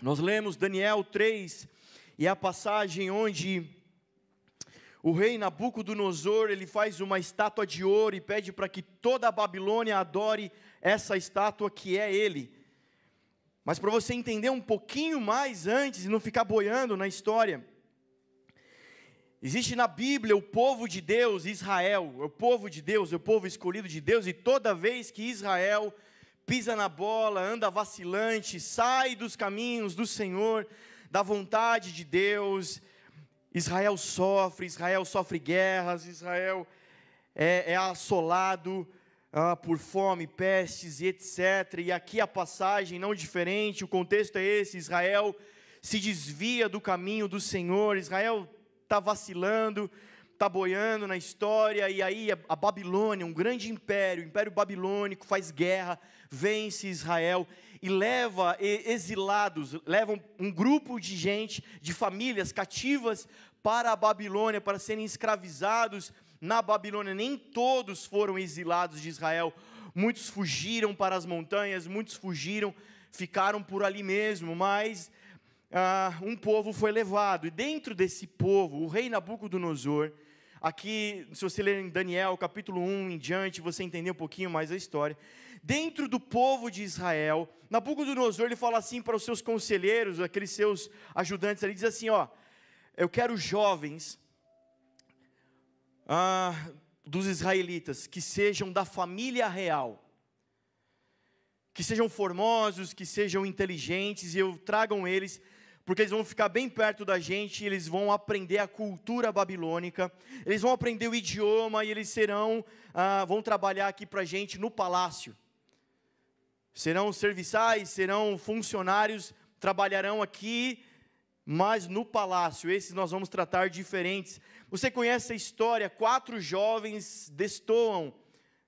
Nós lemos Daniel 3, e é a passagem onde o rei Nabucodonosor, ele faz uma estátua de ouro e pede para que toda a Babilônia adore essa estátua que é ele. Mas para você entender um pouquinho mais antes e não ficar boiando na história, existe na Bíblia o povo de Deus, Israel, o povo de Deus, o povo escolhido de Deus, e toda vez que Israel pisa na bola, anda vacilante, sai dos caminhos do Senhor, da vontade de Deus, Israel sofre, Israel sofre guerras, Israel é, é assolado, ah, por fome, pestes e etc. E aqui a passagem não diferente, o contexto é esse: Israel se desvia do caminho do Senhor, Israel está vacilando, está boiando na história, e aí a Babilônia, um grande império, o império babilônico, faz guerra, vence Israel e leva exilados, leva um grupo de gente, de famílias cativas para a Babilônia, para serem escravizados na Babilônia, nem todos foram exilados de Israel, muitos fugiram para as montanhas, muitos fugiram, ficaram por ali mesmo, mas ah, um povo foi levado, e dentro desse povo, o rei Nabucodonosor, aqui, se você ler em Daniel, capítulo 1 em diante, você entender um pouquinho mais a história, dentro do povo de Israel, Nabucodonosor, ele fala assim para os seus conselheiros, aqueles seus ajudantes, ele diz assim, ó, eu quero jovens ah, dos israelitas que sejam da família real, que sejam formosos, que sejam inteligentes, e eu tragam eles, porque eles vão ficar bem perto da gente, eles vão aprender a cultura babilônica, eles vão aprender o idioma e eles serão, ah, vão trabalhar aqui para a gente no palácio. Serão serviçais, serão funcionários, trabalharão aqui, mas no palácio. Esses nós vamos tratar diferentes você conhece a história? Quatro jovens destoam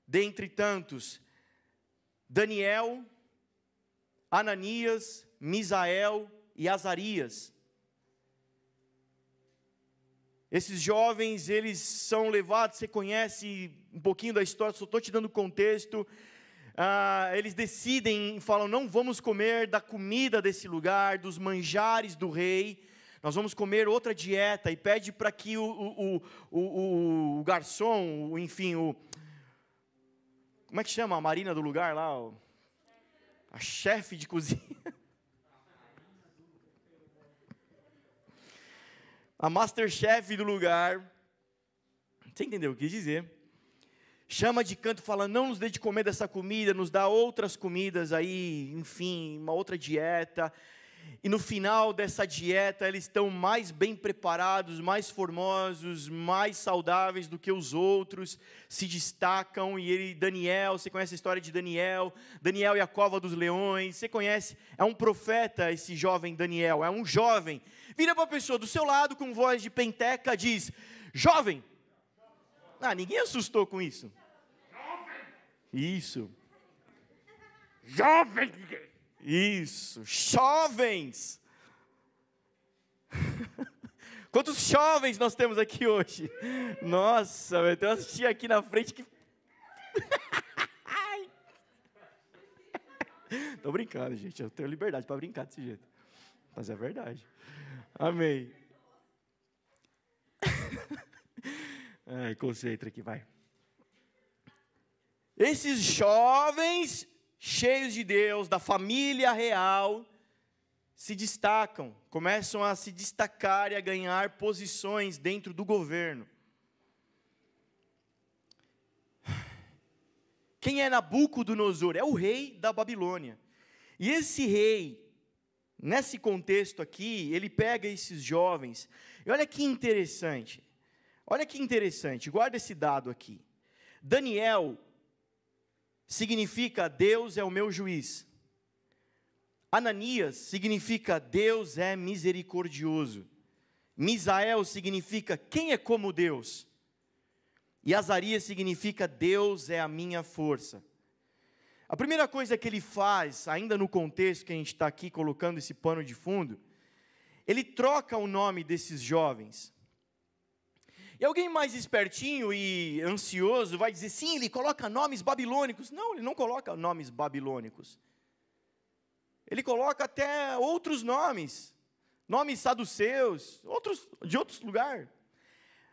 dentre tantos: Daniel, Ananias, Misael e Azarias. Esses jovens, eles são levados, você conhece um pouquinho da história, só estou te dando contexto. Ah, eles decidem, falam: não vamos comer da comida desse lugar, dos manjares do rei, nós vamos comer outra dieta e pede para que o, o, o, o, garçom, enfim, o. Como é que chama a marina do lugar lá? A chefe de cozinha. A masterchef do lugar. Você entendeu o que quis dizer? Chama de canto, fala: não nos dê de comer dessa comida, nos dá outras comidas aí, enfim, uma outra dieta e no final dessa dieta eles estão mais bem preparados, mais formosos, mais saudáveis do que os outros, se destacam. E ele, Daniel, você conhece a história de Daniel? Daniel e a cova dos leões. Você conhece? É um profeta esse jovem Daniel, é um jovem. Vira para a pessoa do seu lado com voz de penteca, diz: Jovem. Ah, ninguém assustou com isso. Isso. Jovem. Isso, jovens. Quantos jovens nós temos aqui hoje? Nossa, eu tenho uma tia aqui na frente que. Tô brincando, gente. Eu tenho liberdade para brincar desse jeito. Mas é verdade. Amém. Ai, conceito aqui, vai. Esses jovens cheios de Deus, da família real, se destacam, começam a se destacar e a ganhar posições dentro do governo. Quem é Nabucodonosor? É o rei da Babilônia. E esse rei, nesse contexto aqui, ele pega esses jovens, e olha que interessante, olha que interessante, guarda esse dado aqui. Daniel significa Deus é o meu juiz. Ananias significa Deus é misericordioso. Misael significa quem é como Deus. E Azarias significa Deus é a minha força. A primeira coisa que ele faz, ainda no contexto que a gente está aqui colocando esse pano de fundo, ele troca o nome desses jovens. E alguém mais espertinho e ansioso vai dizer, sim, ele coloca nomes babilônicos. Não, ele não coloca nomes babilônicos. Ele coloca até outros nomes, nomes saduceus, outros de outros lugares.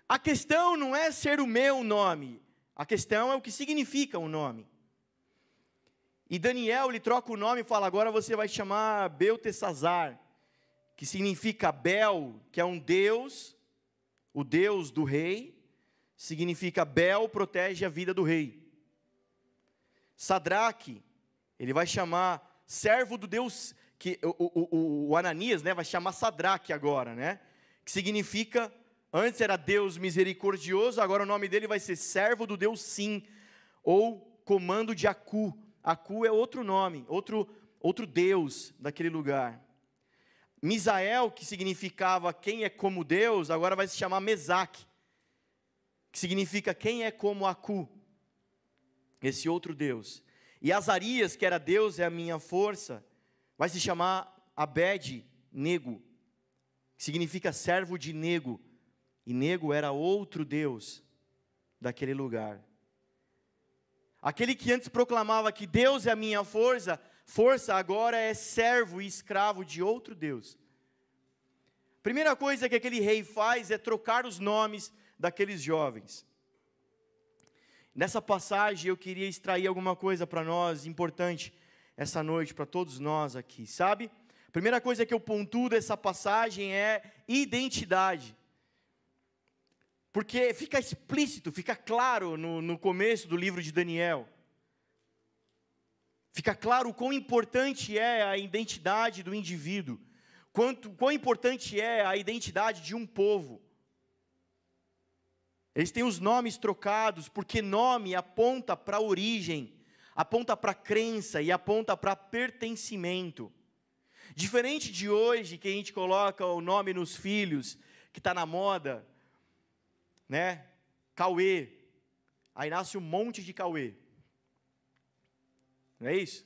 A questão não é ser o meu nome, a questão é o que significa o nome. E Daniel, ele troca o nome e fala: agora você vai chamar Beltesazar, que significa Bel, que é um deus, o deus do rei, significa Bel protege a vida do rei. Sadraque, ele vai chamar servo do Deus, que o, o, o, Ananias né, vai chamar Sadraque agora, né? Que significa, antes era Deus misericordioso, agora o nome dele vai ser servo do Deus sim, ou comando de Acu. Acu é outro nome, outro, outro Deus daquele lugar. Misael, que significava quem é como Deus, agora vai se chamar Mesaque, que significa quem é como Acu, esse outro Deus. E Azarias, que era Deus é a minha força, vai se chamar Abed Nego, que significa servo de Nego. E Nego era outro Deus daquele lugar. Aquele que antes proclamava que Deus é a minha força, força agora é servo e escravo de outro Deus. Primeira coisa que aquele rei faz é trocar os nomes daqueles jovens. Nessa passagem eu queria extrair alguma coisa para nós importante essa noite, para todos nós aqui, sabe? A primeira coisa que eu pontuo dessa passagem é identidade. Porque fica explícito, fica claro no, no começo do livro de Daniel. Fica claro o quão importante é a identidade do indivíduo, quanto, quão importante é a identidade de um povo. Eles têm os nomes trocados, porque nome aponta para origem, aponta para crença e aponta para pertencimento. Diferente de hoje, que a gente coloca o nome nos filhos, que está na moda, né? Cauê. Aí nasce um monte de Cauê. Não é isso?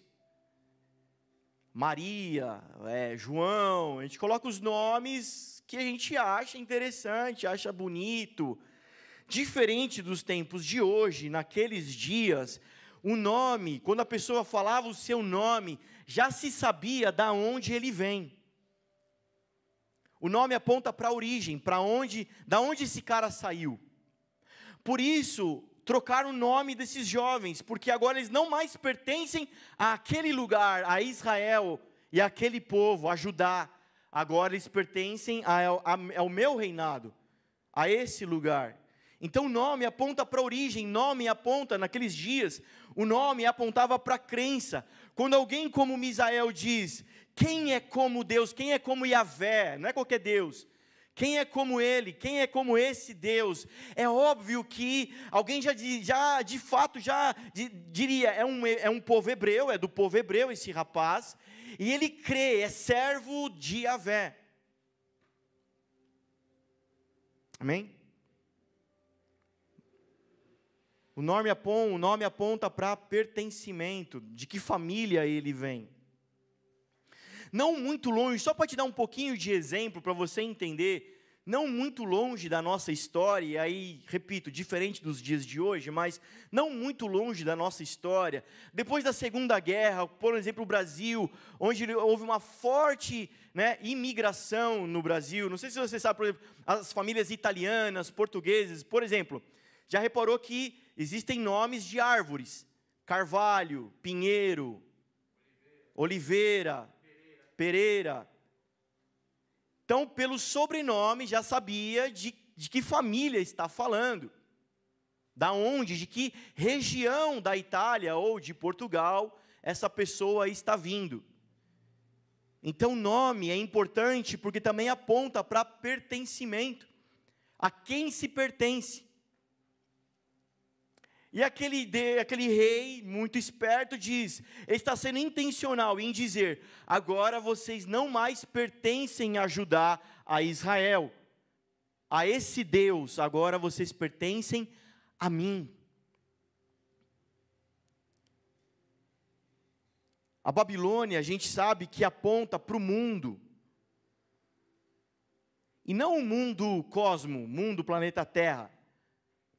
Maria, é, João, a gente coloca os nomes que a gente acha interessante, acha bonito, Diferente dos tempos de hoje, naqueles dias, o nome, quando a pessoa falava o seu nome, já se sabia da onde ele vem. O nome aponta para a origem, para onde, da onde esse cara saiu. Por isso, trocaram o nome desses jovens, porque agora eles não mais pertencem àquele lugar, a Israel e àquele povo, a Judá. Agora eles pertencem ao, ao meu reinado, a esse lugar. Então, nome aponta para a origem, nome aponta, naqueles dias, o nome apontava para a crença. Quando alguém como Misael diz, quem é como Deus, quem é como Yahvé, não é qualquer Deus, quem é como ele, quem é como esse Deus, é óbvio que alguém já, já de fato, já diria, é um, é um povo hebreu, é do povo hebreu esse rapaz, e ele crê, é servo de Yahvé. Amém? O nome, aponta, o nome aponta para pertencimento, de que família ele vem. Não muito longe, só para te dar um pouquinho de exemplo para você entender, não muito longe da nossa história, e aí, repito, diferente dos dias de hoje, mas não muito longe da nossa história. Depois da Segunda Guerra, por exemplo, o Brasil, onde houve uma forte né, imigração no Brasil. Não sei se você sabe, por exemplo, as famílias italianas, portugueses, por exemplo, já reparou que existem nomes de árvores: carvalho, pinheiro, oliveira, pereira. Então, pelo sobrenome, já sabia de, de que família está falando. Da onde, de que região da Itália ou de Portugal essa pessoa está vindo. Então, nome é importante porque também aponta para pertencimento. A quem se pertence. E aquele, de, aquele rei, muito esperto, diz: ele está sendo intencional em dizer: agora vocês não mais pertencem a Judá, a Israel, a esse Deus, agora vocês pertencem a mim. A Babilônia, a gente sabe que aponta para o mundo. E não o mundo cosmo, mundo planeta Terra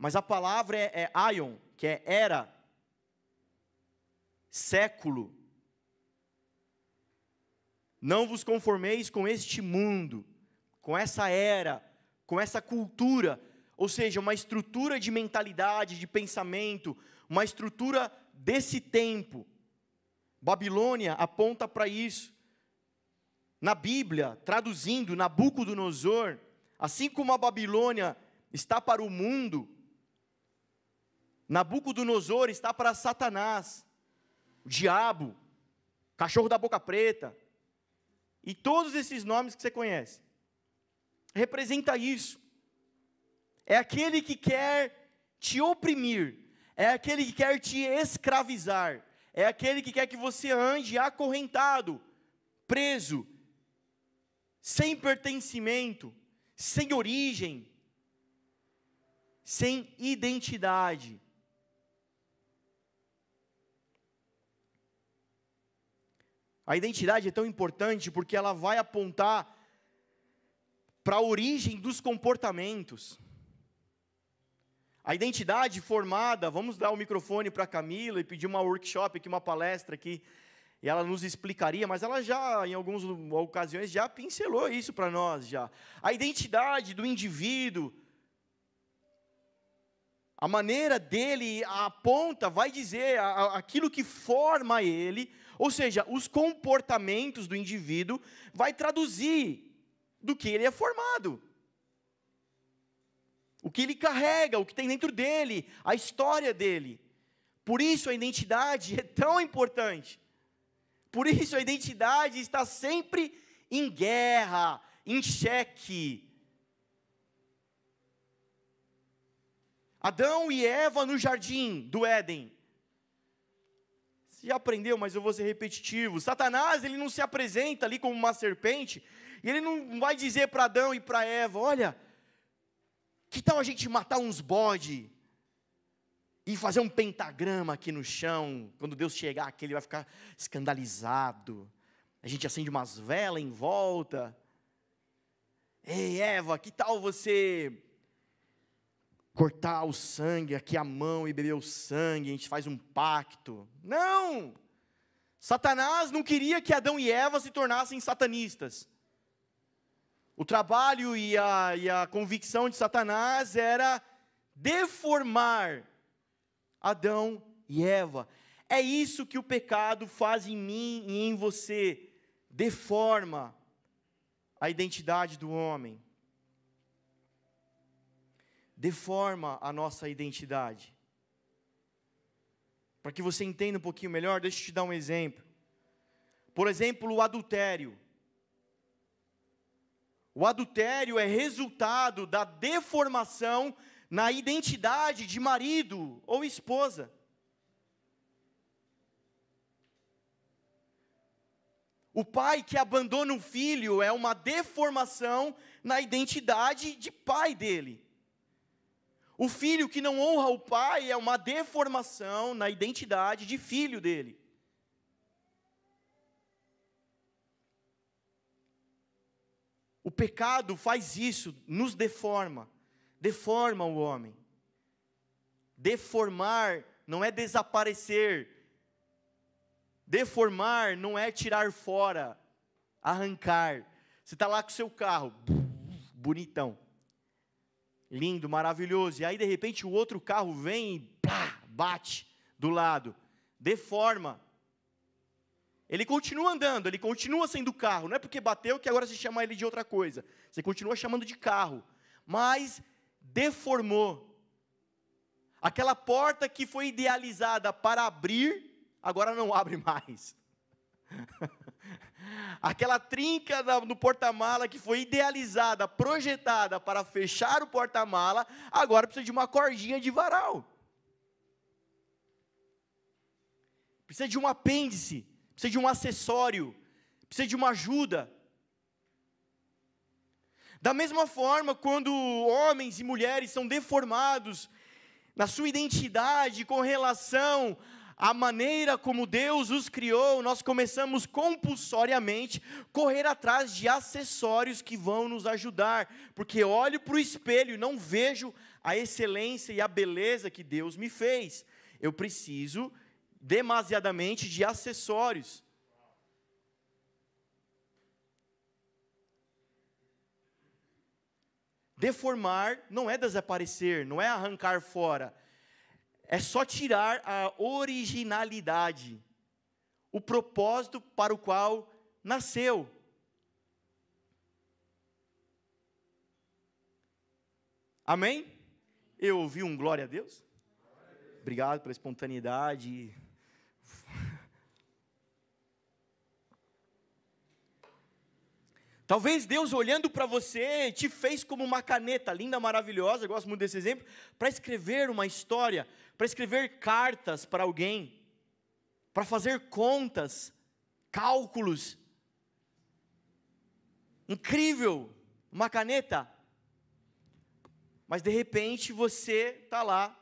mas a palavra é, é aion, que é era, século. Não vos conformeis com este mundo, com essa era, com essa cultura, ou seja, uma estrutura de mentalidade, de pensamento, uma estrutura desse tempo. Babilônia aponta para isso. Na Bíblia, traduzindo Nabucodonosor, assim como a Babilônia está para o mundo, Nabucodonosor está para Satanás, o diabo, cachorro da boca preta, e todos esses nomes que você conhece. Representa isso. É aquele que quer te oprimir, é aquele que quer te escravizar, é aquele que quer que você ande acorrentado, preso, sem pertencimento, sem origem, sem identidade. A identidade é tão importante porque ela vai apontar para a origem dos comportamentos. A identidade formada, vamos dar o microfone para a Camila e pedir uma workshop aqui, uma palestra aqui, e ela nos explicaria, mas ela já, em algumas ocasiões, já pincelou isso para nós já. A identidade do indivíduo, a maneira dele aponta, vai dizer aquilo que forma ele, ou seja, os comportamentos do indivíduo vai traduzir do que ele é formado. O que ele carrega, o que tem dentro dele, a história dele. Por isso a identidade é tão importante. Por isso a identidade está sempre em guerra, em xeque. Adão e Eva no jardim do Éden. Você já aprendeu, mas eu vou ser repetitivo. Satanás, ele não se apresenta ali como uma serpente, e ele não vai dizer para Adão e para Eva: olha, que tal a gente matar uns bode e fazer um pentagrama aqui no chão? Quando Deus chegar aqui, ele vai ficar escandalizado. A gente acende umas velas em volta. Ei, Eva, que tal você cortar o sangue aqui a mão e beber o sangue, a gente faz um pacto. Não! Satanás não queria que Adão e Eva se tornassem satanistas. O trabalho e a, e a convicção de Satanás era deformar Adão e Eva. É isso que o pecado faz em mim e em você. Deforma a identidade do homem deforma a nossa identidade. Para que você entenda um pouquinho melhor, deixa eu te dar um exemplo. Por exemplo, o adultério. O adultério é resultado da deformação na identidade de marido ou esposa. O pai que abandona um filho é uma deformação na identidade de pai dele. O filho que não honra o pai é uma deformação na identidade de filho dele. O pecado faz isso, nos deforma, deforma o homem. Deformar não é desaparecer, deformar não é tirar fora, arrancar. Você está lá com o seu carro, bonitão lindo, maravilhoso, e aí de repente o outro carro vem e pá, bate do lado, deforma. Ele continua andando, ele continua sendo carro, não é porque bateu que agora se chama ele de outra coisa. Você continua chamando de carro, mas deformou. Aquela porta que foi idealizada para abrir, agora não abre mais. Aquela trinca no porta-mala que foi idealizada, projetada para fechar o porta-mala, agora precisa de uma cordinha de varal. Precisa de um apêndice, precisa de um acessório, precisa de uma ajuda. Da mesma forma, quando homens e mulheres são deformados na sua identidade com relação a maneira como Deus os criou, nós começamos compulsoriamente correr atrás de acessórios que vão nos ajudar, porque olho para o espelho e não vejo a excelência e a beleza que Deus me fez. Eu preciso demasiadamente de acessórios. Deformar não é desaparecer, não é arrancar fora é só tirar a originalidade, o propósito para o qual nasceu. Amém? Eu ouvi um glória a Deus? Obrigado pela espontaneidade. Talvez Deus olhando para você te fez como uma caneta linda, maravilhosa, gosto muito desse exemplo, para escrever uma história, para escrever cartas para alguém, para fazer contas, cálculos. Incrível, uma caneta. Mas de repente você está lá,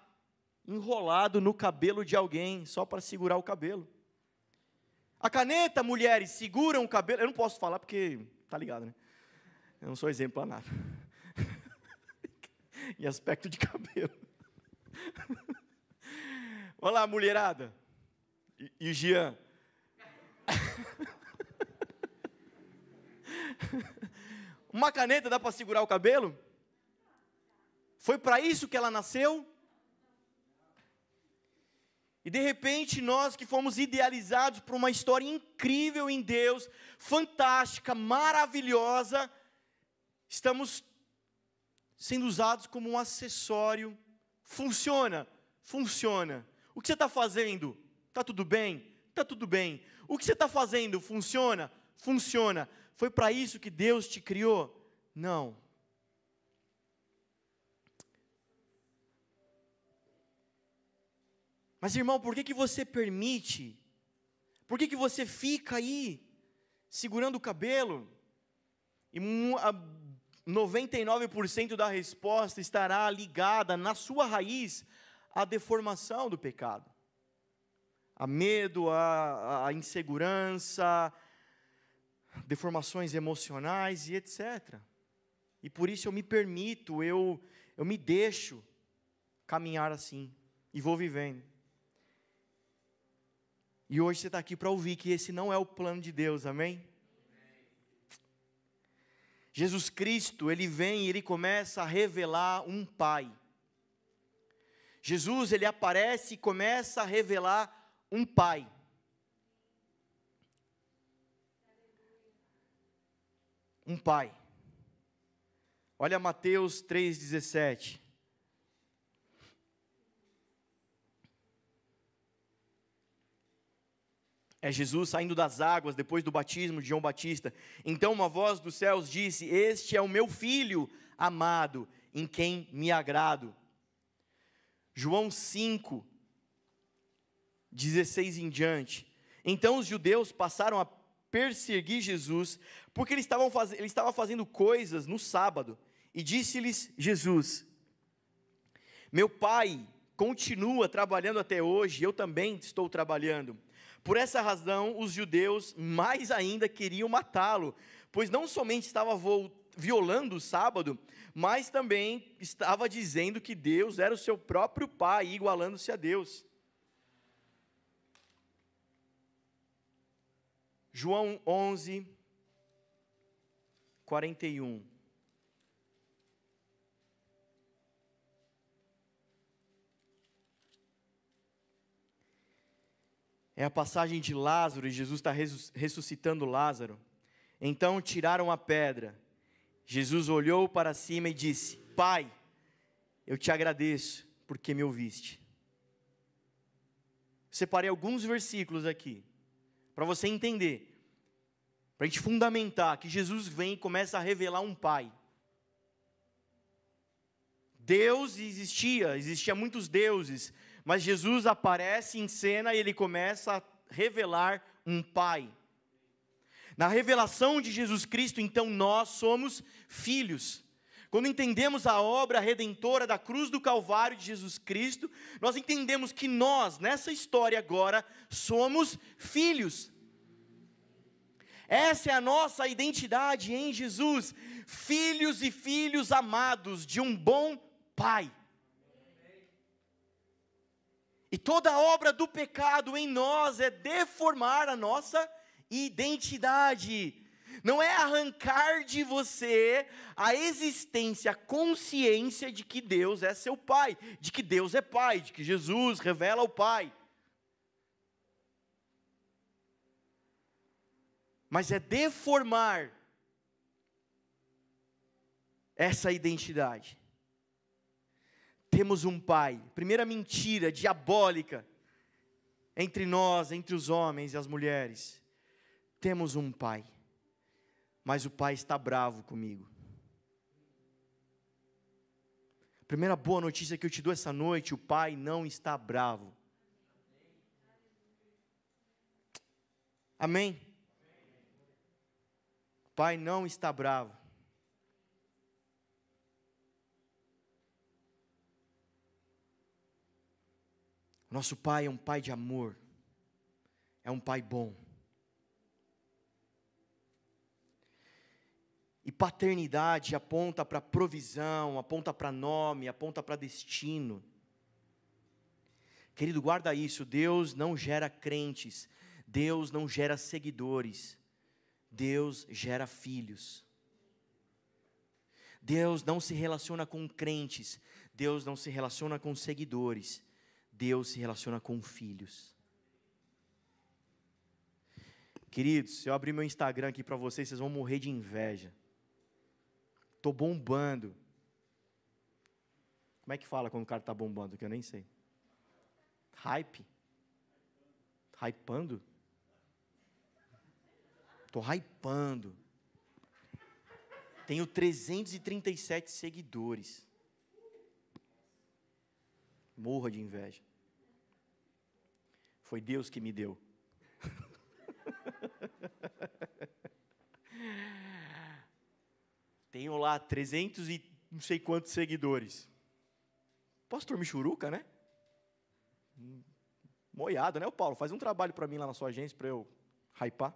enrolado no cabelo de alguém, só para segurar o cabelo. A caneta, mulheres, seguram o cabelo. Eu não posso falar porque Tá ligado, né? Eu não sou exemplo para nada. em aspecto de cabelo. Olá, mulherada. E, Jean. Uma caneta dá para segurar o cabelo? Foi para isso que ela nasceu? E de repente, nós que fomos idealizados por uma história incrível em Deus, fantástica, maravilhosa, estamos sendo usados como um acessório. Funciona, funciona. O que você está fazendo? Está tudo bem? Está tudo bem. O que você está fazendo? Funciona? Funciona. Foi para isso que Deus te criou? Não. Mas irmão, por que, que você permite? Por que, que você fica aí, segurando o cabelo? E 99% da resposta estará ligada na sua raiz à deformação do pecado. A medo, a, a insegurança, deformações emocionais e etc. E por isso eu me permito, eu, eu me deixo caminhar assim e vou vivendo. E hoje você está aqui para ouvir que esse não é o plano de Deus, amém? Jesus Cristo, ele vem e ele começa a revelar um Pai. Jesus, ele aparece e começa a revelar um Pai. Um Pai. Olha Mateus 3,17. É Jesus saindo das águas depois do batismo de João Batista. Então uma voz dos céus disse: Este é o meu filho amado, em quem me agrado. João 5, 16 em diante. Então os judeus passaram a perseguir Jesus, porque ele estava, faz... ele estava fazendo coisas no sábado. E disse-lhes Jesus: Meu pai continua trabalhando até hoje, eu também estou trabalhando. Por essa razão, os judeus mais ainda queriam matá-lo, pois não somente estava violando o sábado, mas também estava dizendo que Deus era o seu próprio Pai, igualando-se a Deus. João 11, 41. É a passagem de Lázaro e Jesus está ressuscitando Lázaro. Então tiraram a pedra. Jesus olhou para cima e disse: Pai, eu te agradeço porque me ouviste. Separei alguns versículos aqui para você entender, para a gente fundamentar que Jesus vem e começa a revelar um Pai. Deus existia, existia muitos deuses, mas Jesus aparece em cena e ele começa a revelar um Pai. Na revelação de Jesus Cristo, então, nós somos filhos. Quando entendemos a obra redentora da cruz do Calvário de Jesus Cristo, nós entendemos que nós, nessa história agora, somos filhos. Essa é a nossa identidade em Jesus, filhos e filhos amados de um bom Pai. E toda obra do pecado em nós é deformar a nossa identidade. não é arrancar de você a existência, a consciência de que Deus é seu Pai, de que Deus é Pai, de que Jesus revela o Pai. Mas é deformar essa identidade. Temos um Pai, primeira mentira diabólica entre nós, entre os homens e as mulheres. Temos um Pai mas o pai está bravo comigo. Primeira boa notícia que eu te dou essa noite: o pai não está bravo. Amém? O pai não está bravo. Nosso pai é um pai de amor, é um pai bom. E paternidade aponta para provisão, aponta para nome, aponta para destino. Querido, guarda isso: Deus não gera crentes, Deus não gera seguidores, Deus gera filhos. Deus não se relaciona com crentes, Deus não se relaciona com seguidores, Deus se relaciona com filhos. Queridos, se eu abrir meu Instagram aqui para vocês, vocês vão morrer de inveja. Estou bombando. Como é que fala quando o cara está bombando? Que eu nem sei. Hype? Hypando? Estou hypando. Tenho 337 seguidores. Morra de inveja. Foi Deus que me deu. Tenho lá 300 e não sei quantos seguidores. Pastor Michuruca, né? Moiado, né, o Paulo? Faz um trabalho para mim lá na sua agência para eu hypar.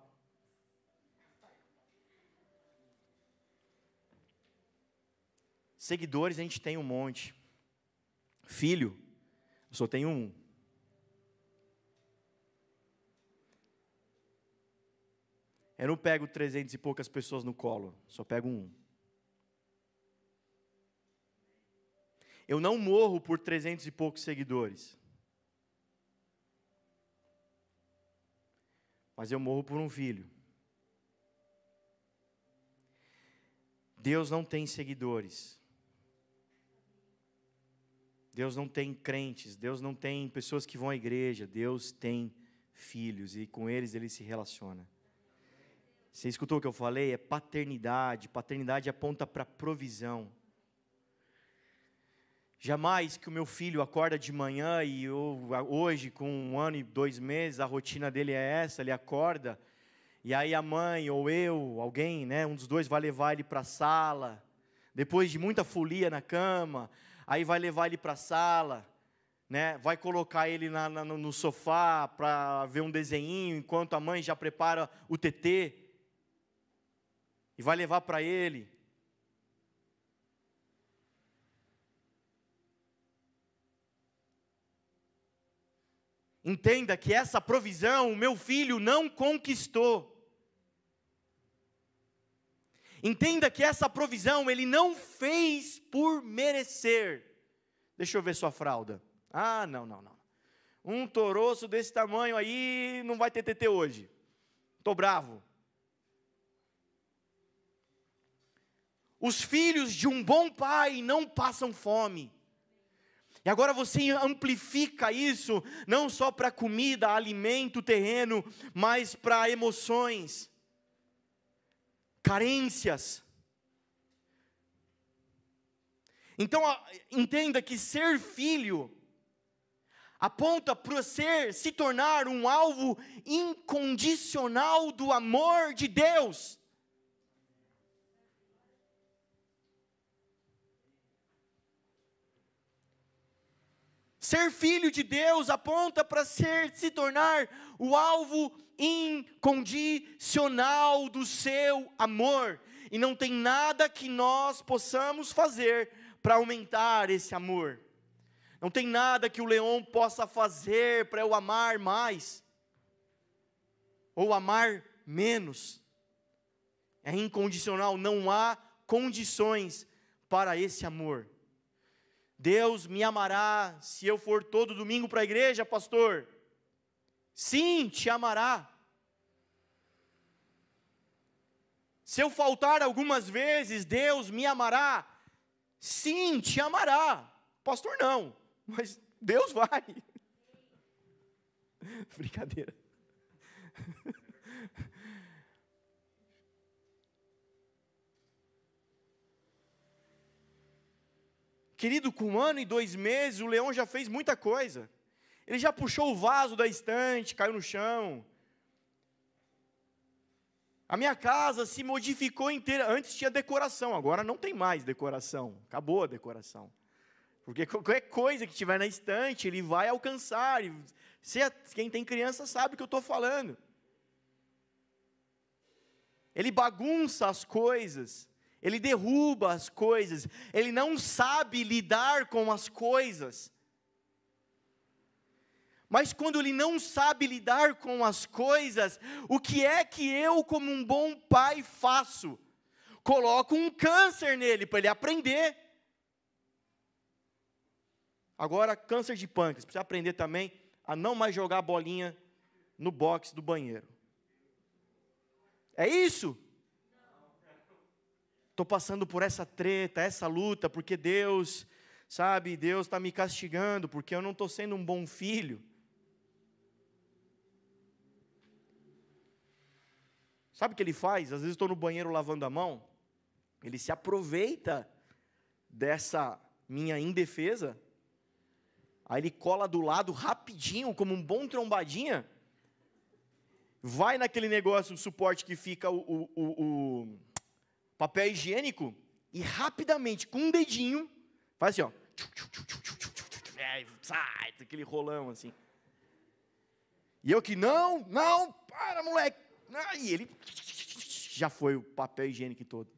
Seguidores a gente tem um monte. Filho, eu só tenho um. Eu não pego trezentos e poucas pessoas no colo, só pego um. Eu não morro por trezentos e poucos seguidores. Mas eu morro por um filho. Deus não tem seguidores. Deus não tem crentes, Deus não tem pessoas que vão à igreja, Deus tem filhos e com eles ele se relaciona. Você escutou o que eu falei? É paternidade. Paternidade aponta para provisão. Jamais que o meu filho acorda de manhã e eu, hoje, com um ano e dois meses, a rotina dele é essa: ele acorda, e aí a mãe ou eu, alguém, né, um dos dois, vai levar ele para a sala, depois de muita folia na cama, aí vai levar ele para a sala, né, vai colocar ele na, na, no sofá para ver um desenho, enquanto a mãe já prepara o TT, e vai levar para ele. Entenda que essa provisão o meu filho não conquistou. Entenda que essa provisão ele não fez por merecer. Deixa eu ver sua fralda. Ah, não, não, não. Um toroço desse tamanho aí não vai ter TT hoje. Estou bravo. Os filhos de um bom pai não passam fome. E agora você amplifica isso, não só para comida, alimento, terreno, mas para emoções, carências. Então, entenda que ser filho aponta para ser, se tornar um alvo incondicional do amor de Deus. Ser filho de Deus aponta para ser se tornar o alvo incondicional do seu amor. E não tem nada que nós possamos fazer para aumentar esse amor. Não tem nada que o leão possa fazer para eu amar mais ou amar menos. é incondicional, não há condições para esse amor. Deus me amará se eu for todo domingo para a igreja, pastor? Sim, te amará. Se eu faltar algumas vezes, Deus me amará? Sim, te amará. Pastor, não, mas Deus vai. Brincadeira. Querido, com um ano e dois meses, o leão já fez muita coisa. Ele já puxou o vaso da estante, caiu no chão. A minha casa se modificou inteira. Antes tinha decoração, agora não tem mais decoração. Acabou a decoração. Porque qualquer coisa que tiver na estante, ele vai alcançar. Quem tem criança sabe o que eu estou falando. Ele bagunça as coisas ele derruba as coisas, ele não sabe lidar com as coisas. Mas quando ele não sabe lidar com as coisas, o que é que eu, como um bom pai, faço? Coloco um câncer nele para ele aprender. Agora, câncer de pâncreas, precisa aprender também a não mais jogar bolinha no box do banheiro. É isso? Estou passando por essa treta, essa luta, porque Deus, sabe, Deus está me castigando, porque eu não estou sendo um bom filho. Sabe o que ele faz? Às vezes estou no banheiro lavando a mão, ele se aproveita dessa minha indefesa, aí ele cola do lado rapidinho, como um bom trombadinha, vai naquele negócio, o suporte que fica o, o, o papel higiênico e rapidamente, com um dedinho, faz assim, ó. É, sai, aquele rolão assim. E eu que, não, não, para, moleque. E ele já foi o papel higiênico todo.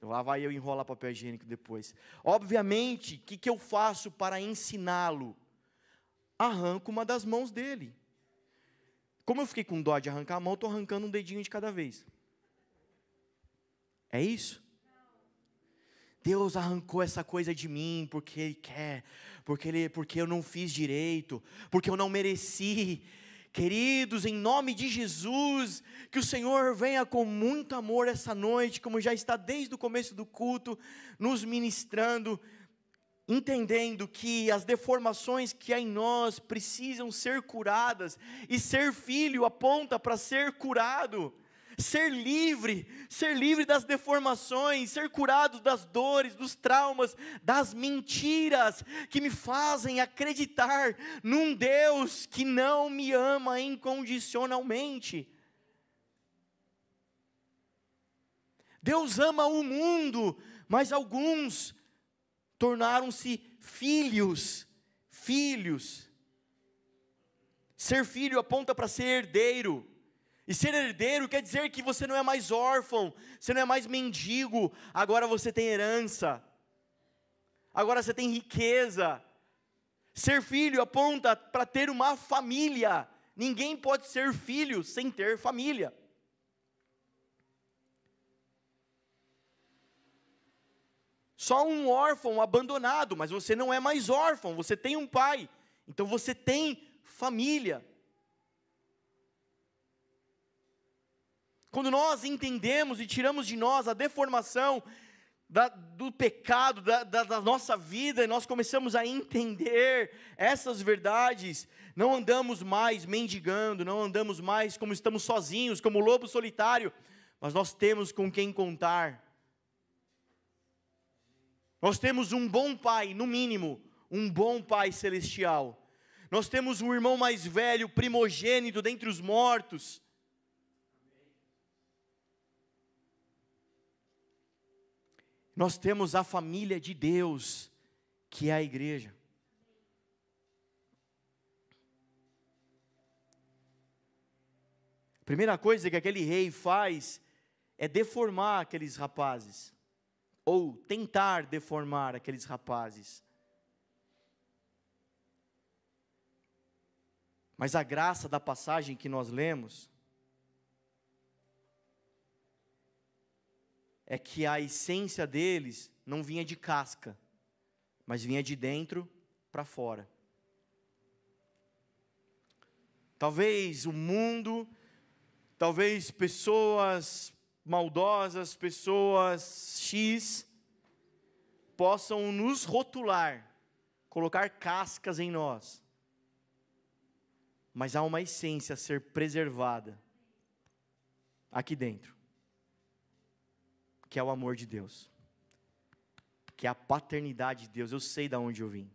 Lá vai eu enrolar papel higiênico depois. Obviamente, o que, que eu faço para ensiná-lo? Arranco uma das mãos dele. Como eu fiquei com dó de arrancar a mão, estou arrancando um dedinho de cada vez. É isso? Deus arrancou essa coisa de mim porque Ele quer, porque, ele, porque eu não fiz direito, porque eu não mereci. Queridos, em nome de Jesus, que o Senhor venha com muito amor essa noite, como já está desde o começo do culto, nos ministrando, entendendo que as deformações que há em nós precisam ser curadas, e ser filho aponta para ser curado ser livre, ser livre das deformações, ser curado das dores, dos traumas, das mentiras que me fazem acreditar num Deus que não me ama incondicionalmente. Deus ama o mundo, mas alguns tornaram-se filhos, filhos. Ser filho aponta para ser herdeiro. E ser herdeiro quer dizer que você não é mais órfão, você não é mais mendigo, agora você tem herança, agora você tem riqueza. Ser filho aponta para ter uma família, ninguém pode ser filho sem ter família. Só um órfão abandonado, mas você não é mais órfão, você tem um pai, então você tem família. Quando nós entendemos e tiramos de nós a deformação da, do pecado, da, da, da, nossa vida, e nós começamos a entender essas verdades, não andamos mais mendigando, não andamos mais como estamos sozinhos, como lobo solitário, mas nós temos com quem contar. Nós temos um bom pai, no mínimo, um bom pai celestial. Nós temos um irmão mais velho, primogênito dentre os mortos. Nós temos a família de Deus, que é a igreja. A primeira coisa que aquele rei faz é deformar aqueles rapazes, ou tentar deformar aqueles rapazes. Mas a graça da passagem que nós lemos é que a essência deles não vinha de casca, mas vinha de dentro para fora. Talvez o mundo, talvez pessoas maldosas, pessoas X, possam nos rotular, colocar cascas em nós. Mas há uma essência a ser preservada aqui dentro, que é o amor de Deus, que é a paternidade de Deus. Eu sei de onde eu vim.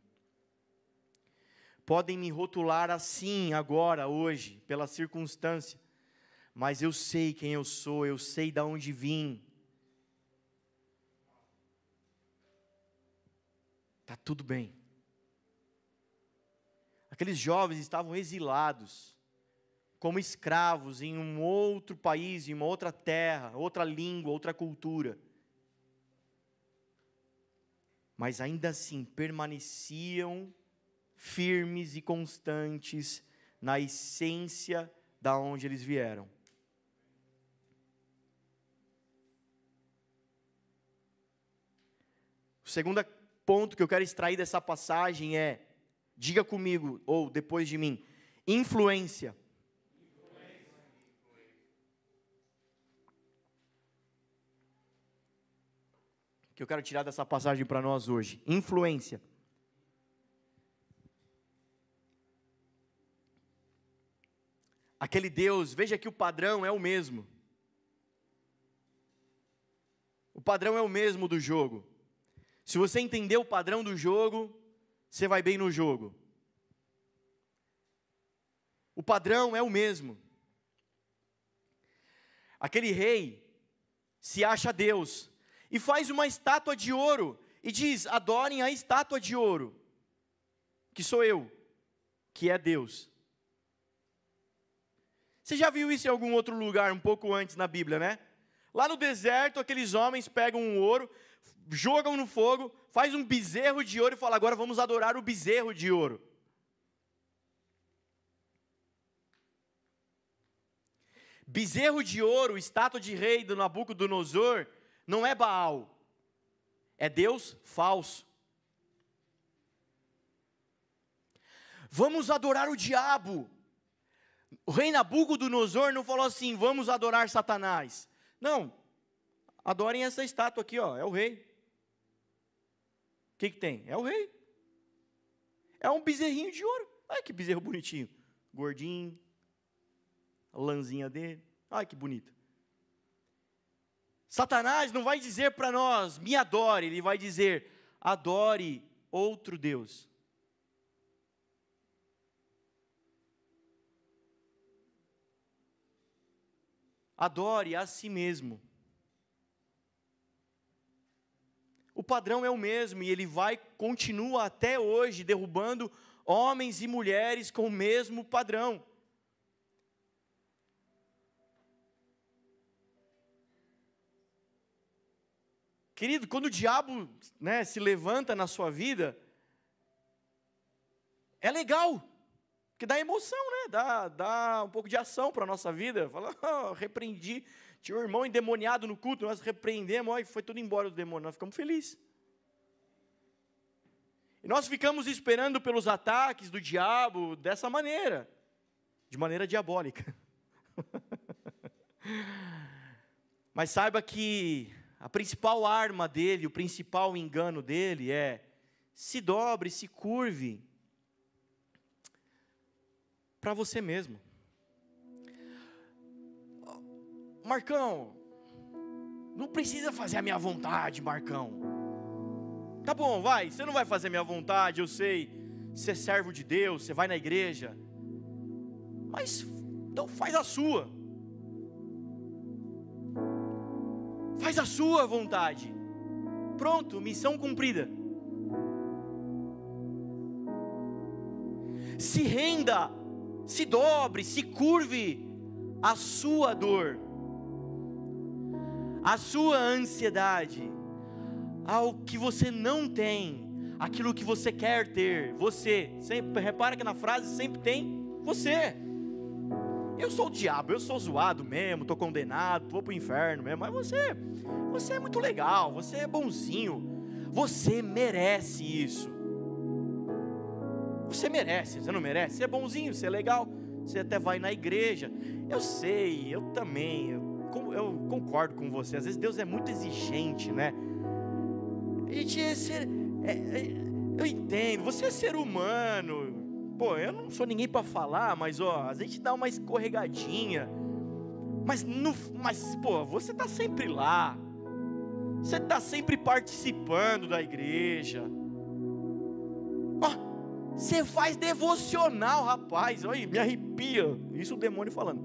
Podem me rotular assim agora, hoje, pela circunstância, mas eu sei quem eu sou, eu sei de onde vim. Tá tudo bem. Aqueles jovens estavam exilados, como escravos em um outro país, em uma outra terra, outra língua, outra cultura. Mas ainda assim permaneciam firmes e constantes na essência da onde eles vieram. O segundo ponto que eu quero extrair dessa passagem é, diga comigo, ou depois de mim, influência. Que eu quero tirar dessa passagem para nós hoje. Influência. aquele Deus, veja que o padrão é o mesmo. O padrão é o mesmo do jogo. Se você entender o padrão do jogo, você vai bem no jogo. O padrão é o mesmo. Aquele rei se acha Deus e faz uma estátua de ouro e diz: adorem a estátua de ouro, que sou eu, que é Deus. Você já viu isso em algum outro lugar, um pouco antes na Bíblia, né? Lá no deserto, aqueles homens pegam um ouro, jogam no fogo, faz um bezerro de ouro e fala: agora vamos adorar o bezerro de ouro. Bezerro de ouro, estátua de rei do Nabucodonosor, não é Baal, é Deus falso. Vamos adorar o diabo. O rei Nabucodonosor não falou assim: vamos adorar Satanás. Não, adorem essa estátua aqui, ó, é o rei. O que, que tem? É o rei. É um bezerrinho de ouro. Olha que bezerro bonitinho. Gordinho. A lãzinha dele. Olha que bonito. Satanás não vai dizer para nós, me adore, ele vai dizer, adore outro Deus. adore a si mesmo. O padrão é o mesmo e ele vai continua até hoje derrubando homens e mulheres com o mesmo padrão. Querido, quando o diabo né, se levanta na sua vida, é legal. Porque dá emoção, né? Dá, dá um pouco de ação para a nossa vida. Fala, oh, repreendi. Tinha um irmão endemoniado no culto, nós repreendemos, e foi tudo embora do demônio. Nós ficamos felizes. E nós ficamos esperando pelos ataques do diabo dessa maneira de maneira diabólica. Mas saiba que a principal arma dele, o principal engano dele é se dobre, se curve para você mesmo. Marcão, não precisa fazer a minha vontade, Marcão. Tá bom, vai, você não vai fazer a minha vontade, eu sei. Você é servo de Deus, você vai na igreja. Mas então faz a sua. Faz a sua vontade. Pronto, missão cumprida. Se renda se dobre, se curve a sua dor, a sua ansiedade, ao que você não tem, aquilo que você quer ter, você. Sempre repara que na frase sempre tem você. Eu sou o diabo, eu sou zoado mesmo, estou condenado, vou para o inferno mesmo, mas você, você é muito legal, você é bonzinho, você merece isso. Você merece, você não merece? Você é bonzinho, você é legal, você até vai na igreja. Eu sei, eu também, eu, eu concordo com você. Às vezes Deus é muito exigente, né? A gente é ser, é, é, eu entendo, você é ser humano. Pô, eu não sou ninguém para falar, mas ó, a gente dá uma escorregadinha. Mas, no, mas pô, você está sempre lá. Você está sempre participando da igreja. Ó, você faz devocional, rapaz. Olha, me arrepia. Isso o demônio falando.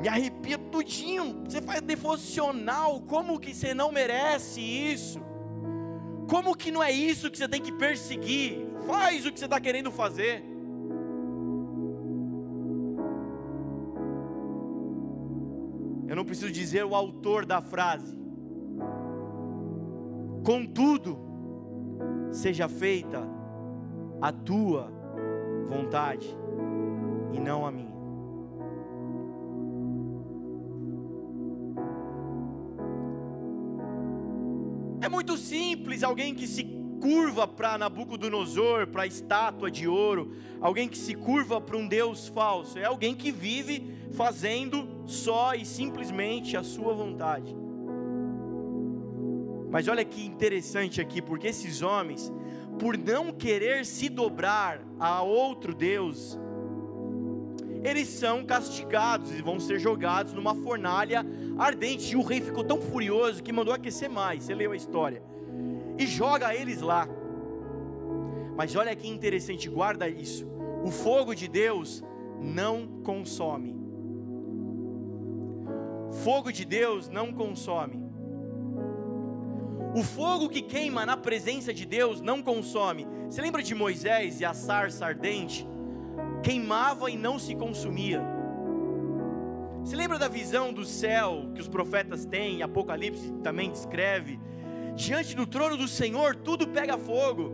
Me arrepia tudinho. Você faz devocional. Como que você não merece isso? Como que não é isso que você tem que perseguir? Faz o que você está querendo fazer. Eu não preciso dizer o autor da frase. Contudo, seja feita a tua vontade e não a minha. Simples alguém que se curva para Nabucodonosor, para a estátua de ouro, alguém que se curva para um Deus falso, é alguém que vive fazendo só e simplesmente a sua vontade. Mas olha que interessante aqui, porque esses homens, por não querer se dobrar a outro Deus, eles são castigados e vão ser jogados numa fornalha ardente. E o rei ficou tão furioso que mandou aquecer mais. Você leu a história e joga eles lá. Mas olha que interessante, guarda isso. O fogo de Deus não consome. Fogo de Deus não consome. O fogo que queima na presença de Deus não consome. Você lembra de Moisés e a sarça ardente? Queimava e não se consumia. Você lembra da visão do céu que os profetas têm, Apocalipse também descreve? Diante do trono do Senhor, tudo pega fogo.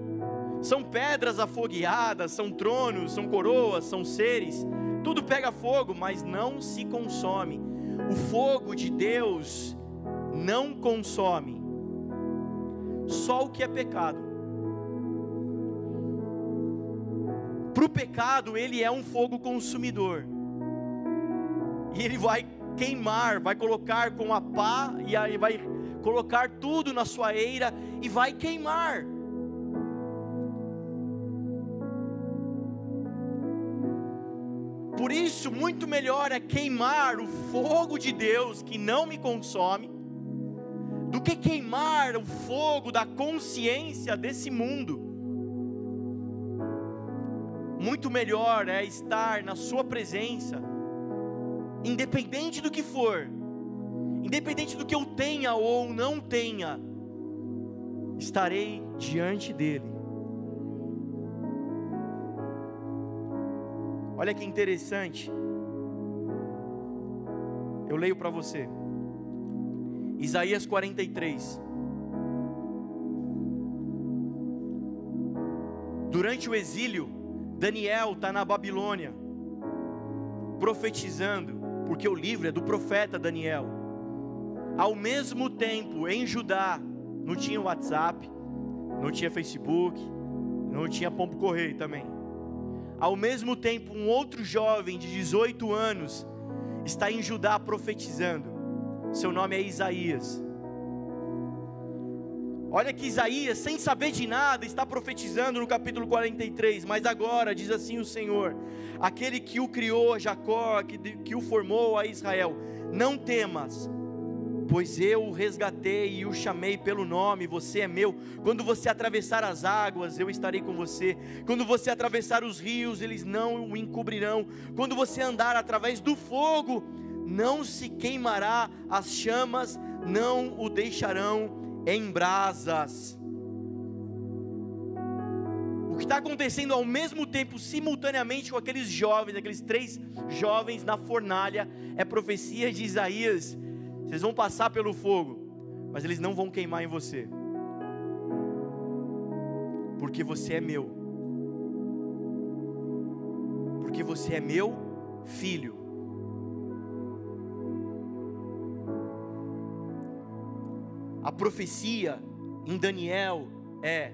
São pedras afogueadas, são tronos, são coroas, são seres. Tudo pega fogo, mas não se consome. O fogo de Deus não consome. Só o que é pecado. Para o pecado, ele é um fogo consumidor. E ele vai queimar, vai colocar com a pá e aí vai colocar tudo na sua eira e vai queimar. Por isso, muito melhor é queimar o fogo de Deus que não me consome, do que queimar o fogo da consciência desse mundo. Muito melhor é estar na Sua presença, independente do que for, independente do que eu tenha ou não tenha, estarei diante dEle. Olha que interessante. Eu leio para você. Isaías 43. Durante o exílio, Daniel está na Babilônia, profetizando, porque o livro é do profeta Daniel. Ao mesmo tempo, em Judá, não tinha WhatsApp, não tinha Facebook, não tinha pombo correio também. Ao mesmo tempo, um outro jovem de 18 anos está em Judá profetizando. Seu nome é Isaías. Olha que Isaías, sem saber de nada, está profetizando no capítulo 43. Mas agora, diz assim o Senhor: aquele que o criou Jacó, que, que o formou a Israel, não temas pois eu o resgatei e o chamei pelo nome, você é meu. Quando você atravessar as águas, eu estarei com você. Quando você atravessar os rios, eles não o encobrirão. Quando você andar através do fogo, não se queimará, as chamas não o deixarão em brasas. O que está acontecendo ao mesmo tempo, simultaneamente com aqueles jovens, aqueles três jovens na fornalha, é profecia de Isaías vocês vão passar pelo fogo, mas eles não vão queimar em você. Porque você é meu. Porque você é meu filho. A profecia em Daniel é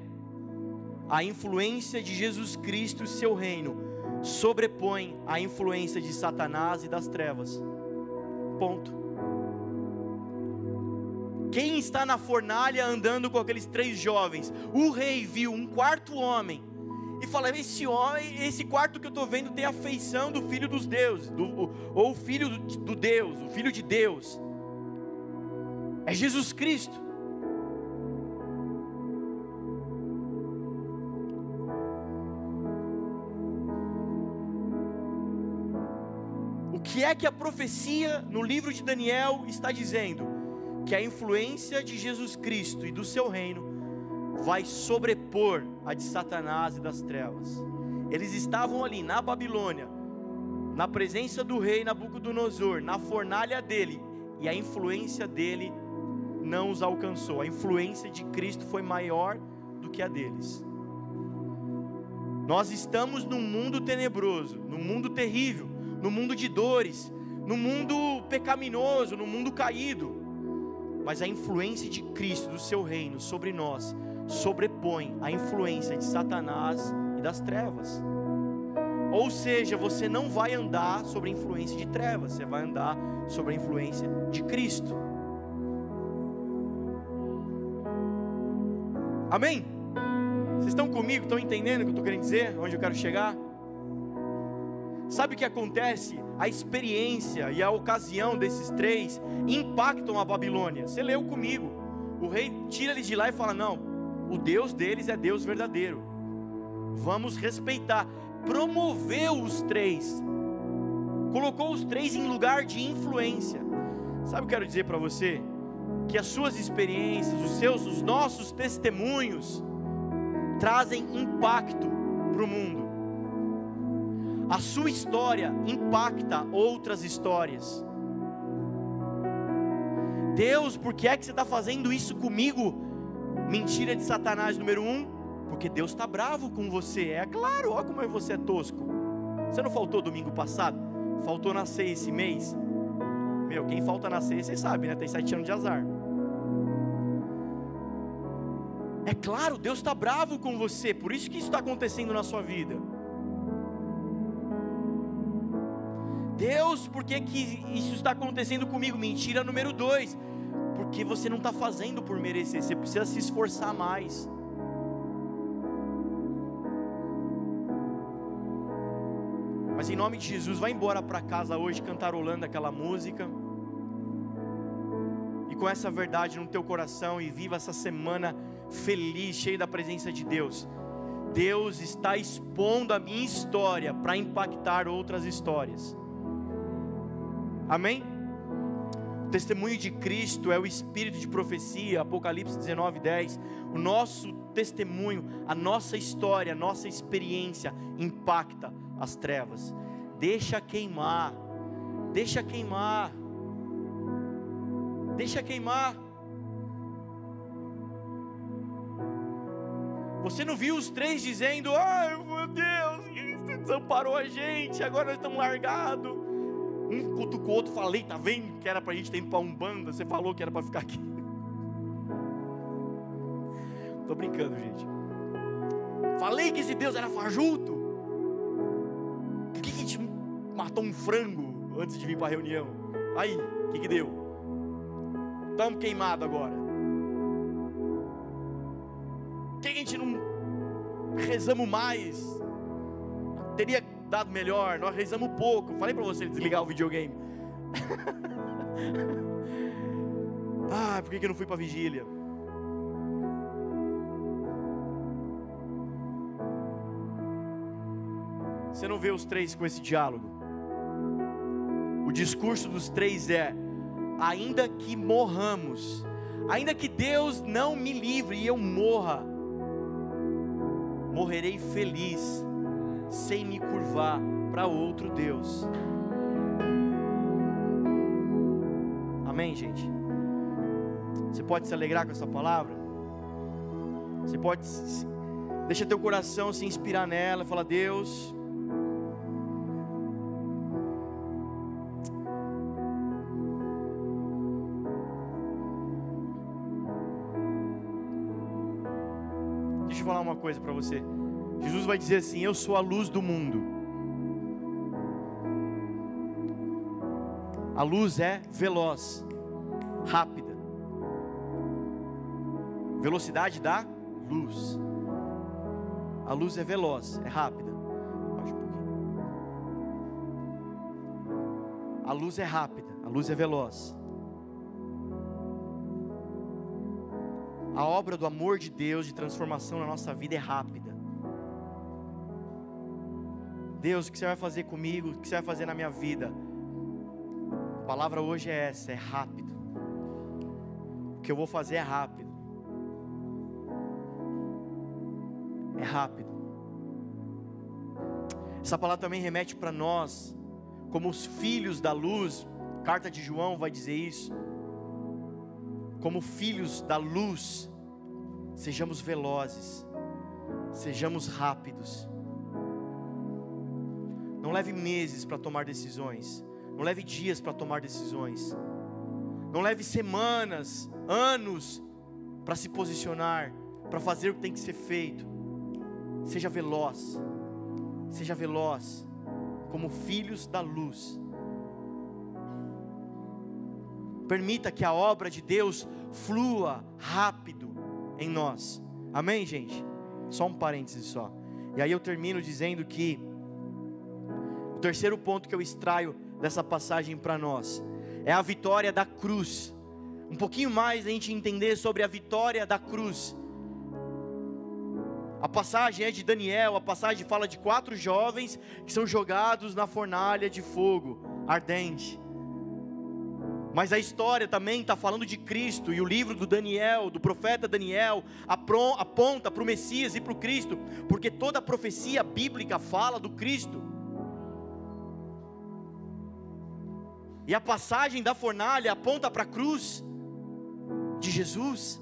a influência de Jesus Cristo, seu reino, sobrepõe a influência de Satanás e das trevas. Ponto. Quem está na fornalha andando com aqueles três jovens? O rei viu um quarto homem e fala: esse homem, esse quarto que eu estou vendo tem a feição do filho dos deuses, do, ou o filho do Deus, o filho de Deus. É Jesus Cristo. O que é que a profecia no livro de Daniel está dizendo? Que a influência de Jesus Cristo e do seu reino vai sobrepor a de Satanás e das trevas. Eles estavam ali na Babilônia, na presença do rei Nabucodonosor, na fornalha dele, e a influência dele não os alcançou. A influência de Cristo foi maior do que a deles. Nós estamos num mundo tenebroso, num mundo terrível, no mundo de dores, no mundo pecaminoso, no mundo caído. Mas a influência de Cristo, do seu reino sobre nós, sobrepõe a influência de Satanás e das trevas. Ou seja, você não vai andar sobre a influência de trevas, você vai andar sobre a influência de Cristo. Amém? Vocês estão comigo? Estão entendendo o que eu estou querendo dizer? Onde eu quero chegar? Sabe o que acontece? A experiência e a ocasião desses três impactam a Babilônia. Você leu comigo. O rei tira eles de lá e fala: Não, o Deus deles é Deus verdadeiro. Vamos respeitar. Promoveu os três, colocou os três em lugar de influência. Sabe o que eu quero dizer para você? Que as suas experiências, os seus, os nossos testemunhos trazem impacto para o mundo. A sua história impacta outras histórias. Deus, por que é que você está fazendo isso comigo? Mentira de Satanás número um, porque Deus está bravo com você. É claro, olha como você é tosco. Você não faltou domingo passado? Faltou nascer esse mês? Meu, quem falta nascer, você sabe, né? Tem sete anos de azar. É claro, Deus está bravo com você, por isso que isso está acontecendo na sua vida. Deus, por que, que isso está acontecendo comigo? Mentira número dois, porque você não está fazendo por merecer, você precisa se esforçar mais. Mas em nome de Jesus, vai embora para casa hoje cantarolando aquela música. E com essa verdade no teu coração e viva essa semana feliz, cheia da presença de Deus. Deus está expondo a minha história para impactar outras histórias. Amém? O testemunho de Cristo é o espírito de profecia, Apocalipse 19, 10. O nosso testemunho, a nossa história, a nossa experiência impacta as trevas. Deixa queimar, deixa queimar, deixa queimar. Você não viu os três dizendo: Ai meu Deus, desamparou a gente, agora nós estamos largados. Um cutucou o outro, falei, tá vendo que era para a gente ter ido para Umbanda, você falou que era para ficar aqui. Tô brincando, gente. Falei que esse Deus era fajuto. Por que, que a gente matou um frango antes de vir para a reunião? Aí, o que, que deu? Estamos queimados agora. Por que a gente não rezamos mais? Teria dado melhor, nós rezamos pouco. Falei para você desligar o videogame. ah, por que, eu não fui para vigília? Você não vê os três com esse diálogo. O discurso dos três é: ainda que morramos, ainda que Deus não me livre e eu morra, morrerei feliz sem me curvar para outro Deus. Amém, gente? Você pode se alegrar com essa palavra? Você pode deixa teu coração se inspirar nela, fala Deus, Deixa eu falar uma coisa para você. Jesus vai dizer assim: Eu sou a luz do mundo. A luz é veloz, rápida. Velocidade da luz. A luz é veloz, é rápida. Baixa um pouquinho. A luz é rápida, a luz é veloz. A obra do amor de Deus de transformação na nossa vida é rápida. Deus, o que você vai fazer comigo? O que você vai fazer na minha vida? A palavra hoje é essa: é rápido. O que eu vou fazer é rápido. É rápido. Essa palavra também remete para nós, como os filhos da luz, carta de João vai dizer isso. Como filhos da luz, sejamos velozes, sejamos rápidos. Não leve meses para tomar decisões, não leve dias para tomar decisões, não leve semanas, anos para se posicionar, para fazer o que tem que ser feito. Seja veloz, seja veloz, como filhos da luz. Permita que a obra de Deus flua rápido em nós. Amém, gente? Só um parêntese só. E aí eu termino dizendo que o terceiro ponto que eu extraio dessa passagem para nós é a vitória da cruz. Um pouquinho mais a gente entender sobre a vitória da cruz. A passagem é de Daniel, a passagem fala de quatro jovens que são jogados na fornalha de fogo ardente. Mas a história também está falando de Cristo, e o livro do Daniel, do profeta Daniel, aponta para o Messias e para o Cristo, porque toda a profecia bíblica fala do Cristo. E a passagem da fornalha aponta para a cruz de Jesus.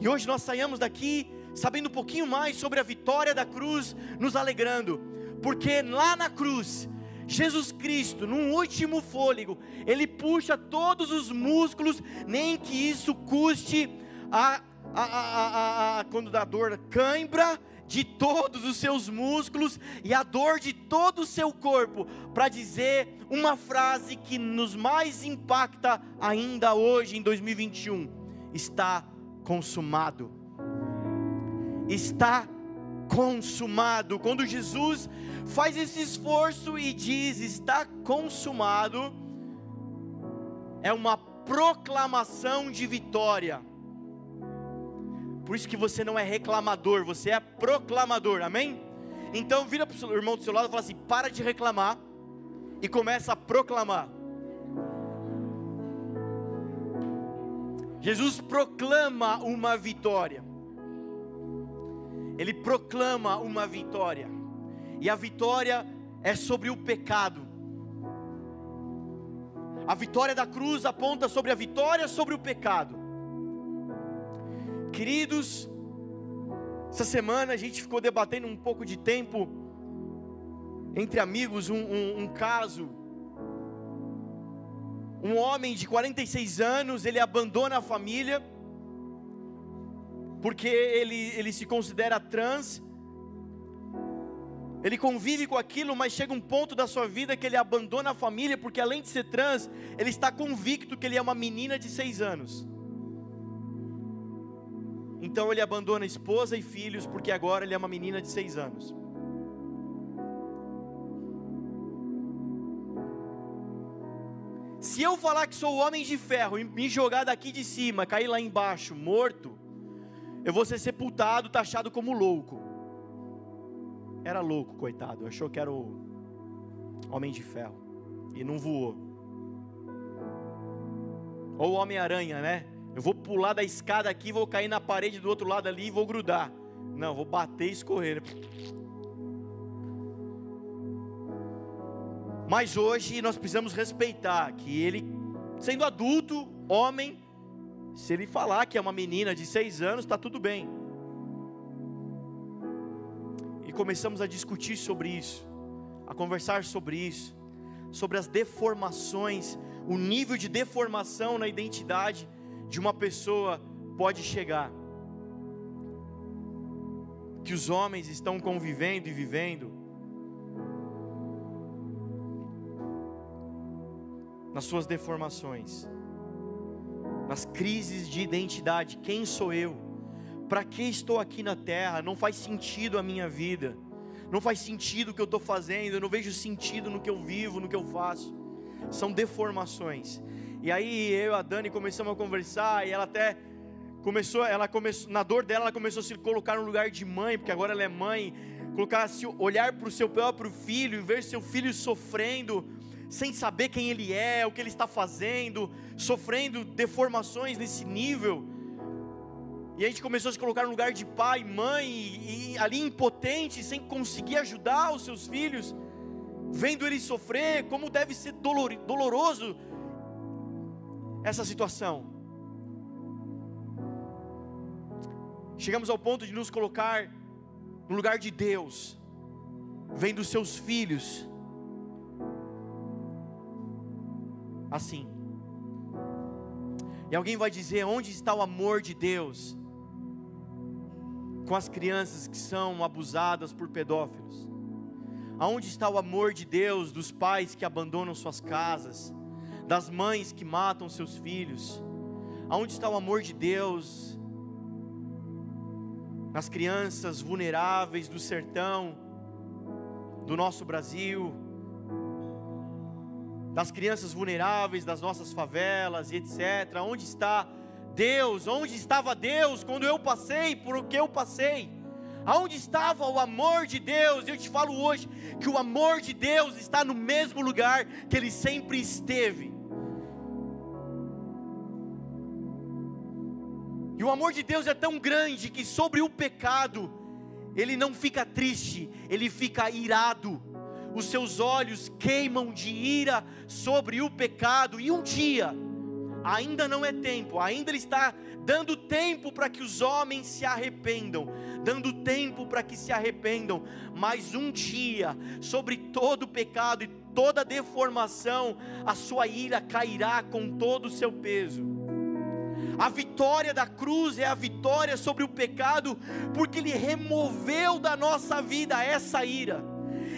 E hoje nós saímos daqui sabendo um pouquinho mais sobre a vitória da cruz, nos alegrando, porque lá na cruz Jesus Cristo, num último fôlego, Ele puxa todos os músculos, nem que isso custe a, a, a, a, a quando dá dor, cãibra de todos os seus músculos e a dor de todo o seu corpo, para dizer uma frase que nos mais impacta ainda hoje, em 2021: está consumado. Está consumado. Quando Jesus faz esse esforço e diz: está consumado, é uma proclamação de vitória. Por isso que você não é reclamador, você é proclamador, amém? Então vira para o irmão do seu lado e fala assim: para de reclamar e começa a proclamar. Jesus proclama uma vitória. Ele proclama uma vitória e a vitória é sobre o pecado. A vitória da cruz aponta sobre a vitória sobre o pecado. Queridos, essa semana a gente ficou debatendo um pouco de tempo entre amigos um, um, um caso. Um homem de 46 anos, ele abandona a família, porque ele, ele se considera trans, ele convive com aquilo, mas chega um ponto da sua vida que ele abandona a família, porque além de ser trans, ele está convicto que ele é uma menina de seis anos. Então ele abandona esposa e filhos, porque agora ele é uma menina de seis anos. Se eu falar que sou homem de ferro e me jogar daqui de cima, cair lá embaixo, morto, eu vou ser sepultado, taxado como louco. Era louco, coitado. Achou que era o Homem de Ferro. E não voou. Ou Homem-Aranha, né? Eu vou pular da escada aqui, vou cair na parede do outro lado ali e vou grudar. Não, vou bater e escorrer. Mas hoje nós precisamos respeitar que ele, sendo adulto, homem, se ele falar que é uma menina de seis anos, está tudo bem começamos a discutir sobre isso, a conversar sobre isso, sobre as deformações, o nível de deformação na identidade de uma pessoa pode chegar. que os homens estão convivendo e vivendo, nas suas deformações, nas crises de identidade: quem sou eu? Para que estou aqui na terra? Não faz sentido a minha vida, não faz sentido o que eu estou fazendo, eu não vejo sentido no que eu vivo, no que eu faço. São deformações. E aí eu e a Dani começamos a conversar e ela até começou, ela começou, na dor dela, ela começou a se colocar no lugar de mãe, porque agora ela é mãe, colocar, olhar para o seu próprio filho e ver seu filho sofrendo, sem saber quem ele é, o que ele está fazendo, sofrendo deformações nesse nível. E a gente começou a se colocar no lugar de pai, mãe, e, e ali impotente, sem conseguir ajudar os seus filhos, vendo eles sofrer, como deve ser dolor, doloroso essa situação. Chegamos ao ponto de nos colocar no lugar de Deus, vendo seus filhos assim. E alguém vai dizer: onde está o amor de Deus com as crianças que são abusadas por pedófilos? Aonde está o amor de Deus dos pais que abandonam suas casas, das mães que matam seus filhos? Aonde está o amor de Deus nas crianças vulneráveis do sertão do nosso Brasil? das crianças vulneráveis, das nossas favelas e etc. Onde está Deus? Onde estava Deus quando eu passei por o que eu passei? Aonde estava o amor de Deus? Eu te falo hoje que o amor de Deus está no mesmo lugar que ele sempre esteve. E o amor de Deus é tão grande que sobre o pecado, ele não fica triste, ele fica irado. Os seus olhos queimam de ira sobre o pecado, e um dia, ainda não é tempo, ainda Ele está dando tempo para que os homens se arrependam, dando tempo para que se arrependam, mas um dia, sobre todo o pecado e toda deformação, a sua ira cairá com todo o seu peso. A vitória da cruz é a vitória sobre o pecado, porque Ele removeu da nossa vida essa ira.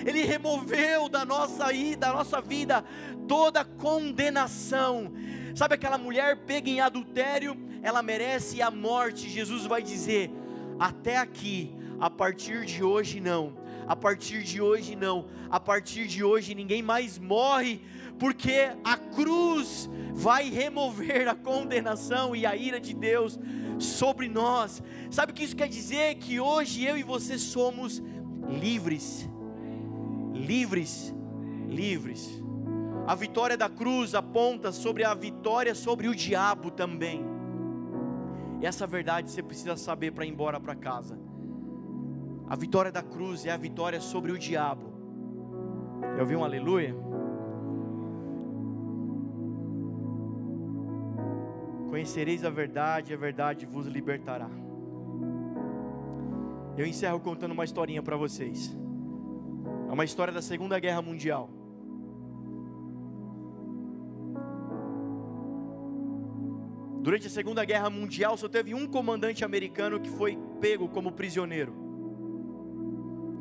Ele removeu da nossa, da nossa vida toda condenação. Sabe aquela mulher pega em adultério, ela merece a morte. Jesus vai dizer: até aqui, a partir de hoje não. A partir de hoje não. A partir de hoje ninguém mais morre, porque a cruz vai remover a condenação e a ira de Deus sobre nós. Sabe o que isso quer dizer? Que hoje eu e você somos livres livres, livres. A vitória da cruz aponta sobre a vitória sobre o diabo também. E essa verdade você precisa saber para ir embora para casa. A vitória da cruz é a vitória sobre o diabo. Eu ouvi um aleluia? Conhecereis a verdade, a verdade vos libertará. Eu encerro contando uma historinha para vocês. É uma história da Segunda Guerra Mundial. Durante a Segunda Guerra Mundial, só teve um comandante americano que foi pego como prisioneiro,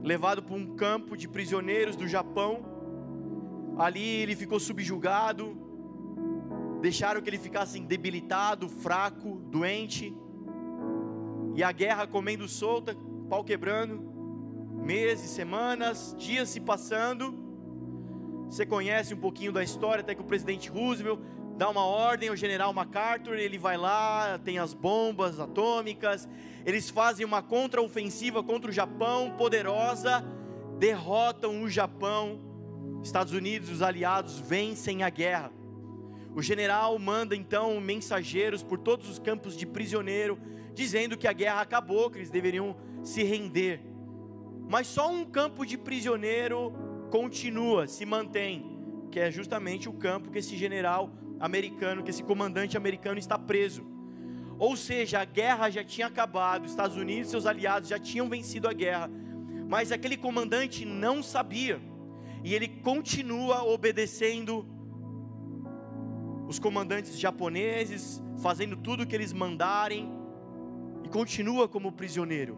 levado para um campo de prisioneiros do Japão. Ali ele ficou subjugado, deixaram que ele ficasse debilitado, fraco, doente, e a guerra comendo solta, pau quebrando meses, semanas, dias se passando. Você conhece um pouquinho da história, até que o presidente Roosevelt dá uma ordem ao general MacArthur, ele vai lá, tem as bombas atômicas, eles fazem uma contraofensiva contra o Japão poderosa, derrotam o Japão. Estados Unidos, os aliados vencem a guerra. O general manda então mensageiros por todos os campos de prisioneiro, dizendo que a guerra acabou, que eles deveriam se render. Mas só um campo de prisioneiro continua, se mantém, que é justamente o campo que esse general americano, que esse comandante americano está preso. Ou seja, a guerra já tinha acabado, Estados Unidos e seus aliados já tinham vencido a guerra, mas aquele comandante não sabia, e ele continua obedecendo os comandantes japoneses, fazendo tudo o que eles mandarem, e continua como prisioneiro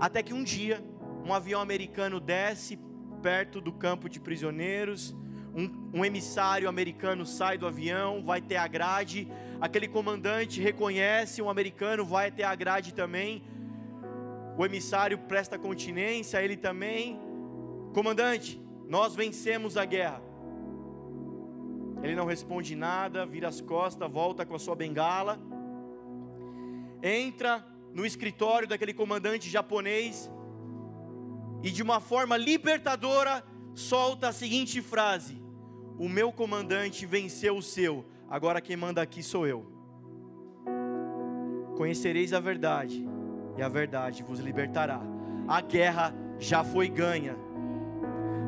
Até que um dia, um avião americano desce perto do campo de prisioneiros, um, um, emissário americano sai do avião, vai ter a grade, aquele comandante reconhece um americano, vai ter a grade também, o emissário presta continência, ele também, comandante, nós vencemos a guerra. Ele não responde nada, vira as costas, volta com a sua bengala, entra no escritório daquele comandante japonês e de uma forma libertadora solta a seguinte frase: O meu comandante venceu o seu, agora quem manda aqui sou eu. Conhecereis a verdade, e a verdade vos libertará. A guerra já foi ganha.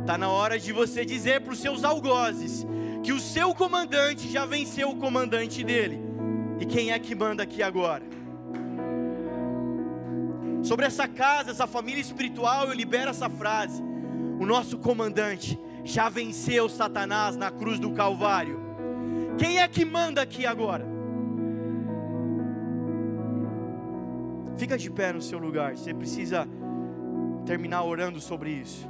Está na hora de você dizer para os seus algozes que o seu comandante já venceu o comandante dele. E quem é que manda aqui agora? Sobre essa casa, essa família espiritual, eu libero essa frase. O nosso comandante já venceu Satanás na cruz do Calvário. Quem é que manda aqui agora? Fica de pé no seu lugar. Você precisa terminar orando sobre isso.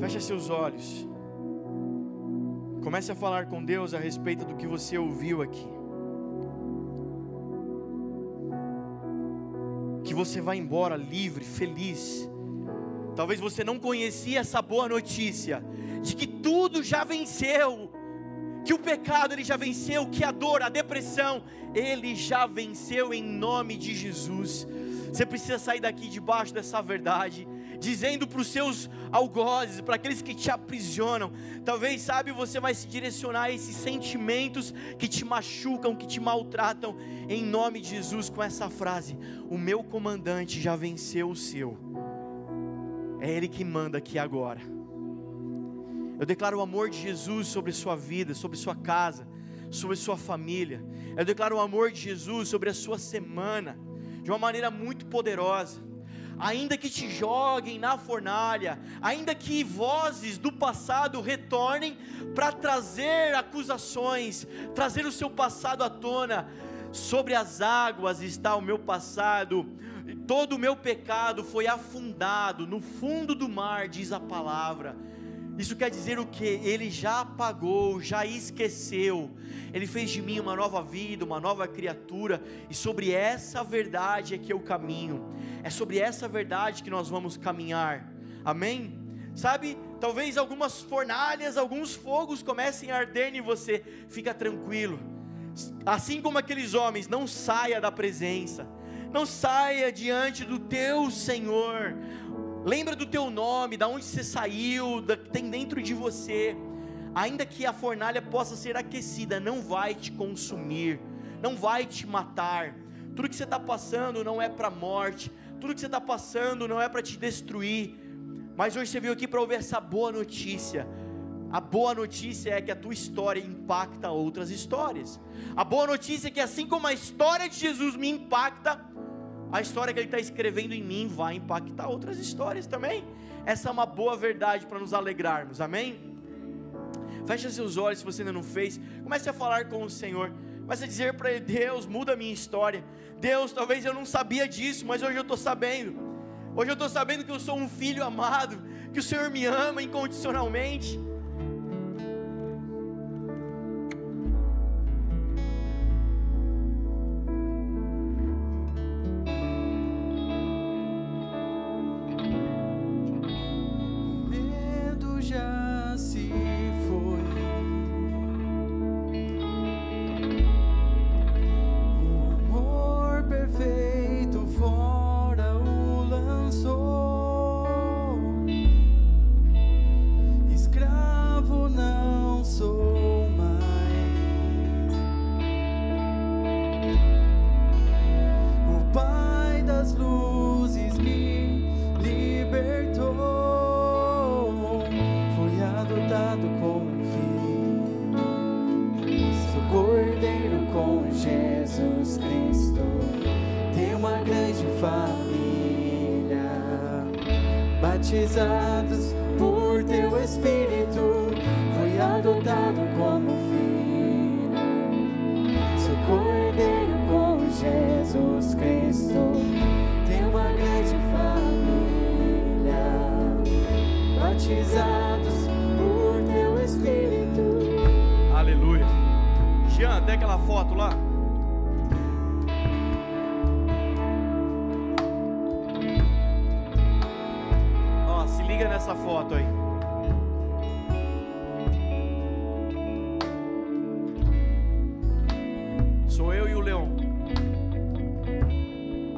Feche seus olhos. Comece a falar com Deus a respeito do que você ouviu aqui. Que você vá embora livre, feliz. Talvez você não conhecia essa boa notícia de que tudo já venceu, que o pecado ele já venceu, que a dor, a depressão, ele já venceu em nome de Jesus. Você precisa sair daqui debaixo dessa verdade dizendo para os seus algozes, para aqueles que te aprisionam. Talvez, sabe, você vai se direcionar a esses sentimentos que te machucam, que te maltratam, em nome de Jesus, com essa frase: O meu comandante já venceu o seu, é Ele que manda aqui agora. Eu declaro o amor de Jesus sobre sua vida, sobre sua casa, sobre sua família. Eu declaro o amor de Jesus sobre a sua semana, de uma maneira muito poderosa ainda que te joguem na fornalha, ainda que vozes do passado retornem para trazer acusações, trazer o seu passado à tona, sobre as águas está o meu passado, todo o meu pecado foi afundado no fundo do mar, diz a palavra. Isso quer dizer o que? Ele já apagou, já esqueceu. Ele fez de mim uma nova vida, uma nova criatura, e sobre essa verdade é que eu caminho. É sobre essa verdade que nós vamos caminhar. Amém? Sabe? Talvez algumas fornalhas, alguns fogos comecem a arder em você. Fica tranquilo. Assim como aqueles homens, não saia da presença. Não saia diante do teu Senhor Lembra do teu nome, da onde você saiu, da que tem dentro de você. Ainda que a fornalha possa ser aquecida, não vai te consumir, não vai te matar. Tudo que você está passando não é para morte, tudo que você está passando não é para te destruir. Mas hoje você veio aqui para ouvir essa boa notícia. A boa notícia é que a tua história impacta outras histórias. A boa notícia é que assim como a história de Jesus me impacta, a história que Ele está escrevendo em mim vai impactar outras histórias também. Essa é uma boa verdade para nos alegrarmos, amém? Feche seus olhos se você ainda não fez. Comece a falar com o Senhor. Comece a dizer para Ele: Deus, muda a minha história. Deus, talvez eu não sabia disso, mas hoje eu estou sabendo. Hoje eu estou sabendo que eu sou um filho amado, que o Senhor me ama incondicionalmente.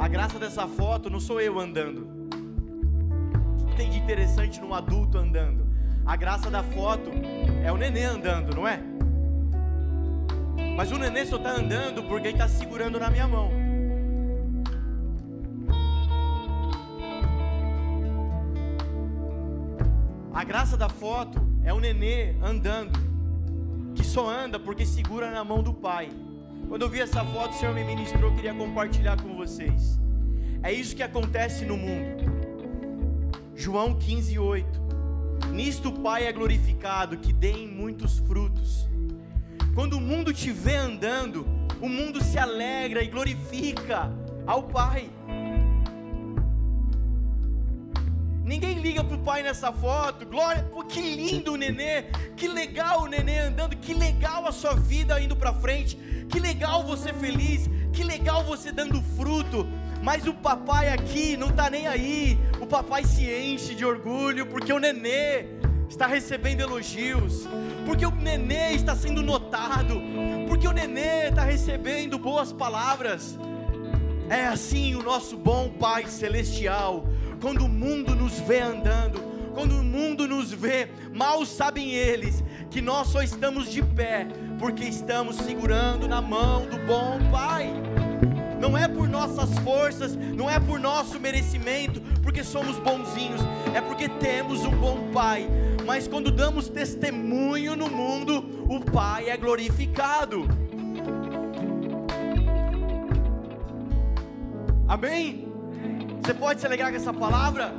A graça dessa foto não sou eu andando. O que tem de interessante num adulto andando? A graça da foto é o nenê andando, não é? Mas o nenê só está andando porque ele está segurando na minha mão. A graça da foto é o nenê andando, que só anda porque segura na mão do pai. Quando eu vi essa foto, o Senhor me ministrou, queria compartilhar com vocês. É isso que acontece no mundo. João 15, 8. Nisto o Pai é glorificado, que deem muitos frutos. Quando o mundo te vê andando, o mundo se alegra e glorifica ao Pai. Liga pro pai nessa foto. Glória, pô, que lindo o nenê. Que legal o nenê andando. Que legal a sua vida indo para frente. Que legal você feliz. Que legal você dando fruto. Mas o papai aqui não tá nem aí. O papai se enche de orgulho porque o nenê está recebendo elogios. Porque o nenê está sendo notado. Porque o nenê está recebendo boas palavras. É assim o nosso bom Pai celestial. Quando o mundo nos vê andando, quando o mundo nos vê, mal sabem eles que nós só estamos de pé porque estamos segurando na mão do bom Pai. Não é por nossas forças, não é por nosso merecimento, porque somos bonzinhos, é porque temos um bom Pai. Mas quando damos testemunho no mundo, o Pai é glorificado. Amém? Você pode se alegrar com essa palavra?